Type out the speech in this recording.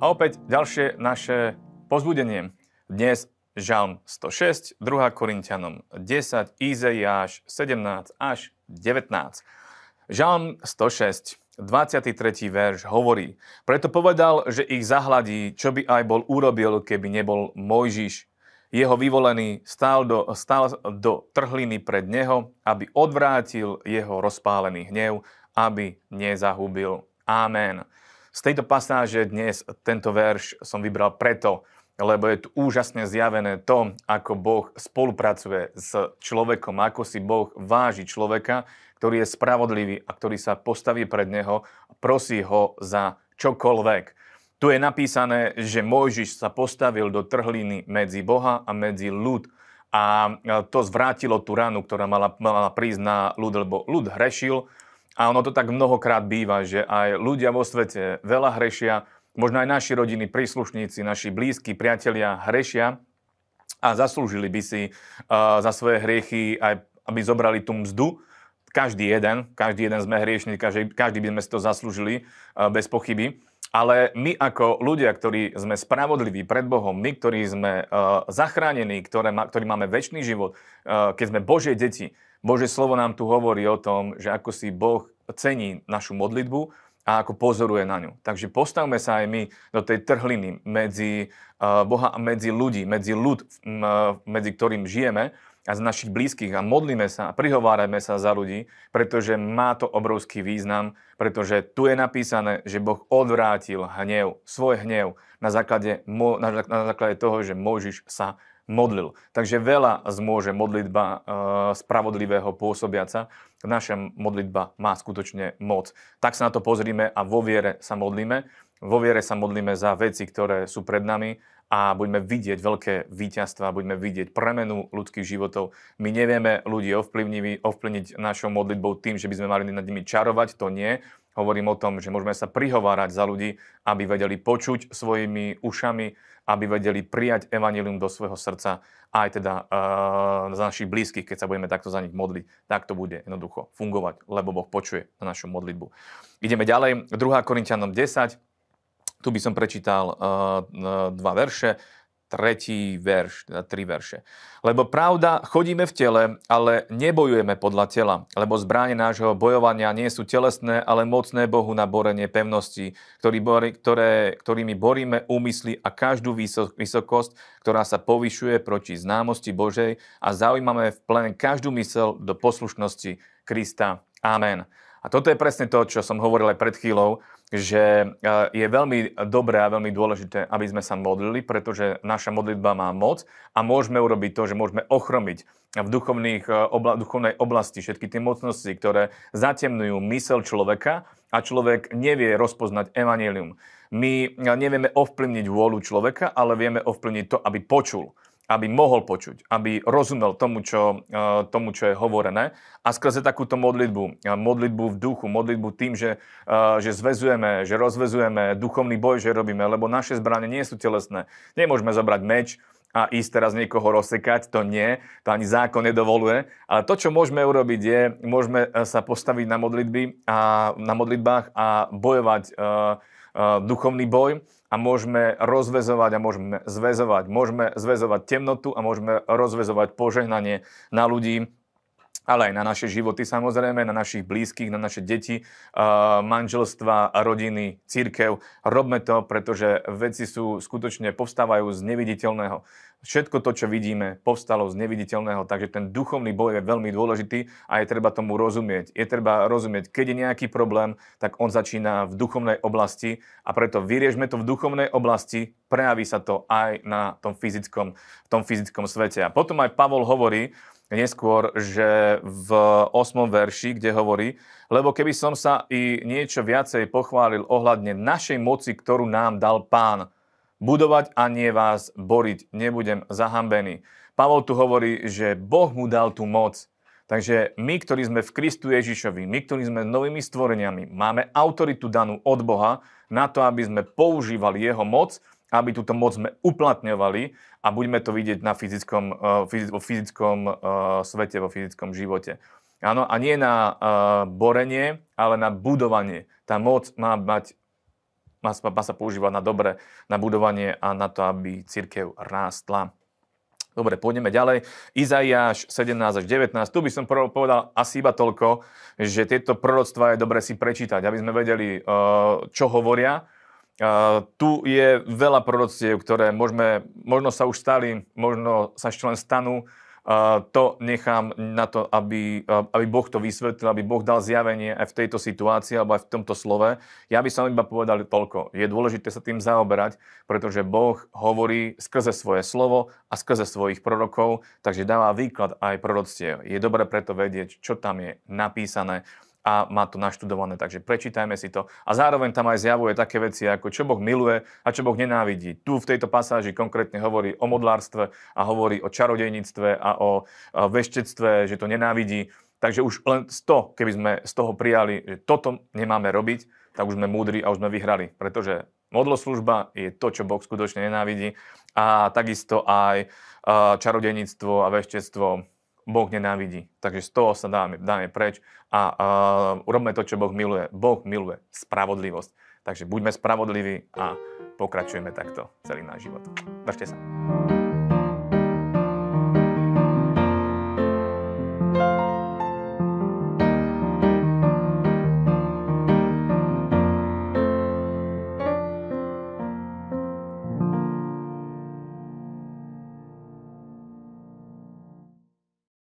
A opäť ďalšie naše pozbudenie. Dnes Žalm 106, 2 Korintianom 10, Izaiáš 17 až 19. Žalm 106, 23. verš hovorí, preto povedal, že ich zahladí, čo by aj bol urobil, keby nebol Mojžiš. Jeho vyvolený stál do, stál do trhliny pred neho, aby odvrátil jeho rozpálený hnev, aby nezahubil. Amen. Z tejto pasáže dnes tento verš som vybral preto, lebo je tu úžasne zjavené to, ako Boh spolupracuje s človekom, ako si Boh váži človeka, ktorý je spravodlivý a ktorý sa postaví pred neho a prosí ho za čokoľvek. Tu je napísané, že Mojžiš sa postavil do trhliny medzi Boha a medzi ľud a to zvrátilo tú ranu, ktorá mala, mala prísť na ľud, lebo ľud hrešil a ono to tak mnohokrát býva, že aj ľudia vo svete veľa hrešia, možno aj naši rodiny, príslušníci, naši blízki, priatelia hrešia a zaslúžili by si uh, za svoje hriechy aj, aby zobrali tú mzdu. Každý jeden, každý jeden sme hriešni, každý, každý by sme si to zaslúžili uh, bez pochyby. Ale my ako ľudia, ktorí sme spravodliví pred Bohom, my, ktorí sme uh, zachránení, ktoré ma, ktorí máme väčší život, uh, keď sme Božie deti, Bože slovo nám tu hovorí o tom, že ako si Boh cení našu modlitbu a ako pozoruje na ňu. Takže postavme sa aj my do tej trhliny medzi Boha a medzi ľudí, medzi ľud, medzi ktorým žijeme a z našich blízkych a modlíme sa a prihovárajme sa za ľudí, pretože má to obrovský význam, pretože tu je napísané, že Boh odvrátil hnev, svoj hnev na základe, na základe toho, že Mojžiš sa modlil. Takže veľa zmôže modlitba e, spravodlivého pôsobiaca. Naša modlitba má skutočne moc. Tak sa na to pozrime a vo viere sa modlíme. Vo viere sa modlíme za veci, ktoré sú pred nami a budeme vidieť veľké víťazstva, budeme vidieť premenu ľudských životov. My nevieme ľudí ovplyvniť našou modlitbou tým, že by sme mali nad nimi čarovať, to nie. Hovorím o tom, že môžeme sa prihovárať za ľudí, aby vedeli počuť svojimi ušami, aby vedeli prijať evanilium do svojho srdca aj teda uh, za našich blízkych, keď sa budeme takto za nich modliť. Tak to bude jednoducho fungovať, lebo Boh počuje na našu modlitbu. Ideme ďalej. 2. Korintianom 10. Tu by som prečítal uh, dva verše tretí verš, teda tri verše. Lebo pravda, chodíme v tele, ale nebojujeme podľa tela, lebo zbráne nášho bojovania nie sú telesné, ale mocné Bohu na borenie pevnosti, ktorý bori, ktoré, ktorými boríme úmysly a každú vysokosť, ktorá sa povyšuje proti známosti Božej a zaujímame v plene každú mysel do poslušnosti Krista. Amen. A toto je presne to, čo som hovoril aj pred chvíľou, že e, je veľmi dobré a veľmi dôležité, aby sme sa modlili, pretože naša modlitba má moc a môžeme urobiť to, že môžeme ochromiť v duchovných, e, obla, duchovnej oblasti všetky tie mocnosti, ktoré zatemnujú mysel človeka a človek nevie rozpoznať evanelium. My nevieme ovplyvniť vôľu človeka, ale vieme ovplyvniť to, aby počul aby mohol počuť, aby rozumel tomu, čo, e, tomu, čo je hovorené. A skrze takúto modlitbu, e, modlitbu v duchu, modlitbu tým, že, e, že zvezujeme, že rozvezujeme, duchovný boj, že robíme, lebo naše zbranie nie sú telesné. Nemôžeme zobrať meč a ísť teraz niekoho rozsekať, to nie, to ani zákon nedovoluje. Ale to, čo môžeme urobiť, je, môžeme sa postaviť na modlitby a na modlitbách a bojovať uh, uh, duchovný boj a môžeme rozvezovať a môžeme zväzovať. Môžeme zväzovať temnotu a môžeme rozvezovať požehnanie na ľudí, ale aj na naše životy samozrejme, na našich blízkych, na naše deti, manželstva, rodiny, církev. Robme to, pretože veci sú skutočne povstávajú z neviditeľného. Všetko to, čo vidíme, povstalo z neviditeľného, takže ten duchovný boj je veľmi dôležitý a je treba tomu rozumieť. Je treba rozumieť, keď je nejaký problém, tak on začína v duchovnej oblasti a preto vyriežme to v duchovnej oblasti, prejaví sa to aj na tom fyzickom, v tom fyzickom svete. A potom aj Pavol hovorí, neskôr, že v 8. verši, kde hovorí, lebo keby som sa i niečo viacej pochválil ohľadne našej moci, ktorú nám dal pán, budovať a nie vás boriť, nebudem zahambený. Pavol tu hovorí, že Boh mu dal tú moc. Takže my, ktorí sme v Kristu Ježišovi, my, ktorí sme novými stvoreniami, máme autoritu danú od Boha na to, aby sme používali Jeho moc aby túto moc sme uplatňovali a budeme to vidieť na fyzickom, eh, vo fyzickom eh, svete, vo fyzickom živote. Áno, a nie na uh, borenie, ale na budovanie. Tá moc má mať má, má sa používať na dobre, na budovanie a na to, aby církev rástla. Dobre, pôjdeme ďalej. Izaiáš 17 až 19. Tu by som povedal asi iba toľko, že tieto proroctvá je dobre si prečítať, aby sme vedeli, eh, čo hovoria. Eh, tu je veľa proroctiev, ktoré môžeme, možno sa už stali, možno sa ešte len stanú to nechám na to, aby, aby Boh to vysvetlil, aby Boh dal zjavenie aj v tejto situácii alebo aj v tomto slove. Ja by som iba povedal toľko. Je dôležité sa tým zaoberať, pretože Boh hovorí skrze svoje slovo a skrze svojich prorokov, takže dáva výklad aj proroctiev. Je dobré preto vedieť, čo tam je napísané a má to naštudované, takže prečítajme si to. A zároveň tam aj zjavuje také veci, ako čo Boh miluje a čo Boh nenávidí. Tu v tejto pasáži konkrétne hovorí o modlárstve a hovorí o čarodejníctve a o veštectve, že to nenávidí. Takže už len z toho, keby sme z toho prijali, že toto nemáme robiť, tak už sme múdri a už sme vyhrali. Pretože modloslužba je to, čo Boh skutočne nenávidí. A takisto aj čarodejníctvo a veštectvo Boh nenávidí. Takže z toho sa dáme, dáme preč a uh, urobme to, čo Boh miluje. Boh miluje spravodlivosť. Takže buďme spravodliví a pokračujeme takto celý náš život. Držte sa.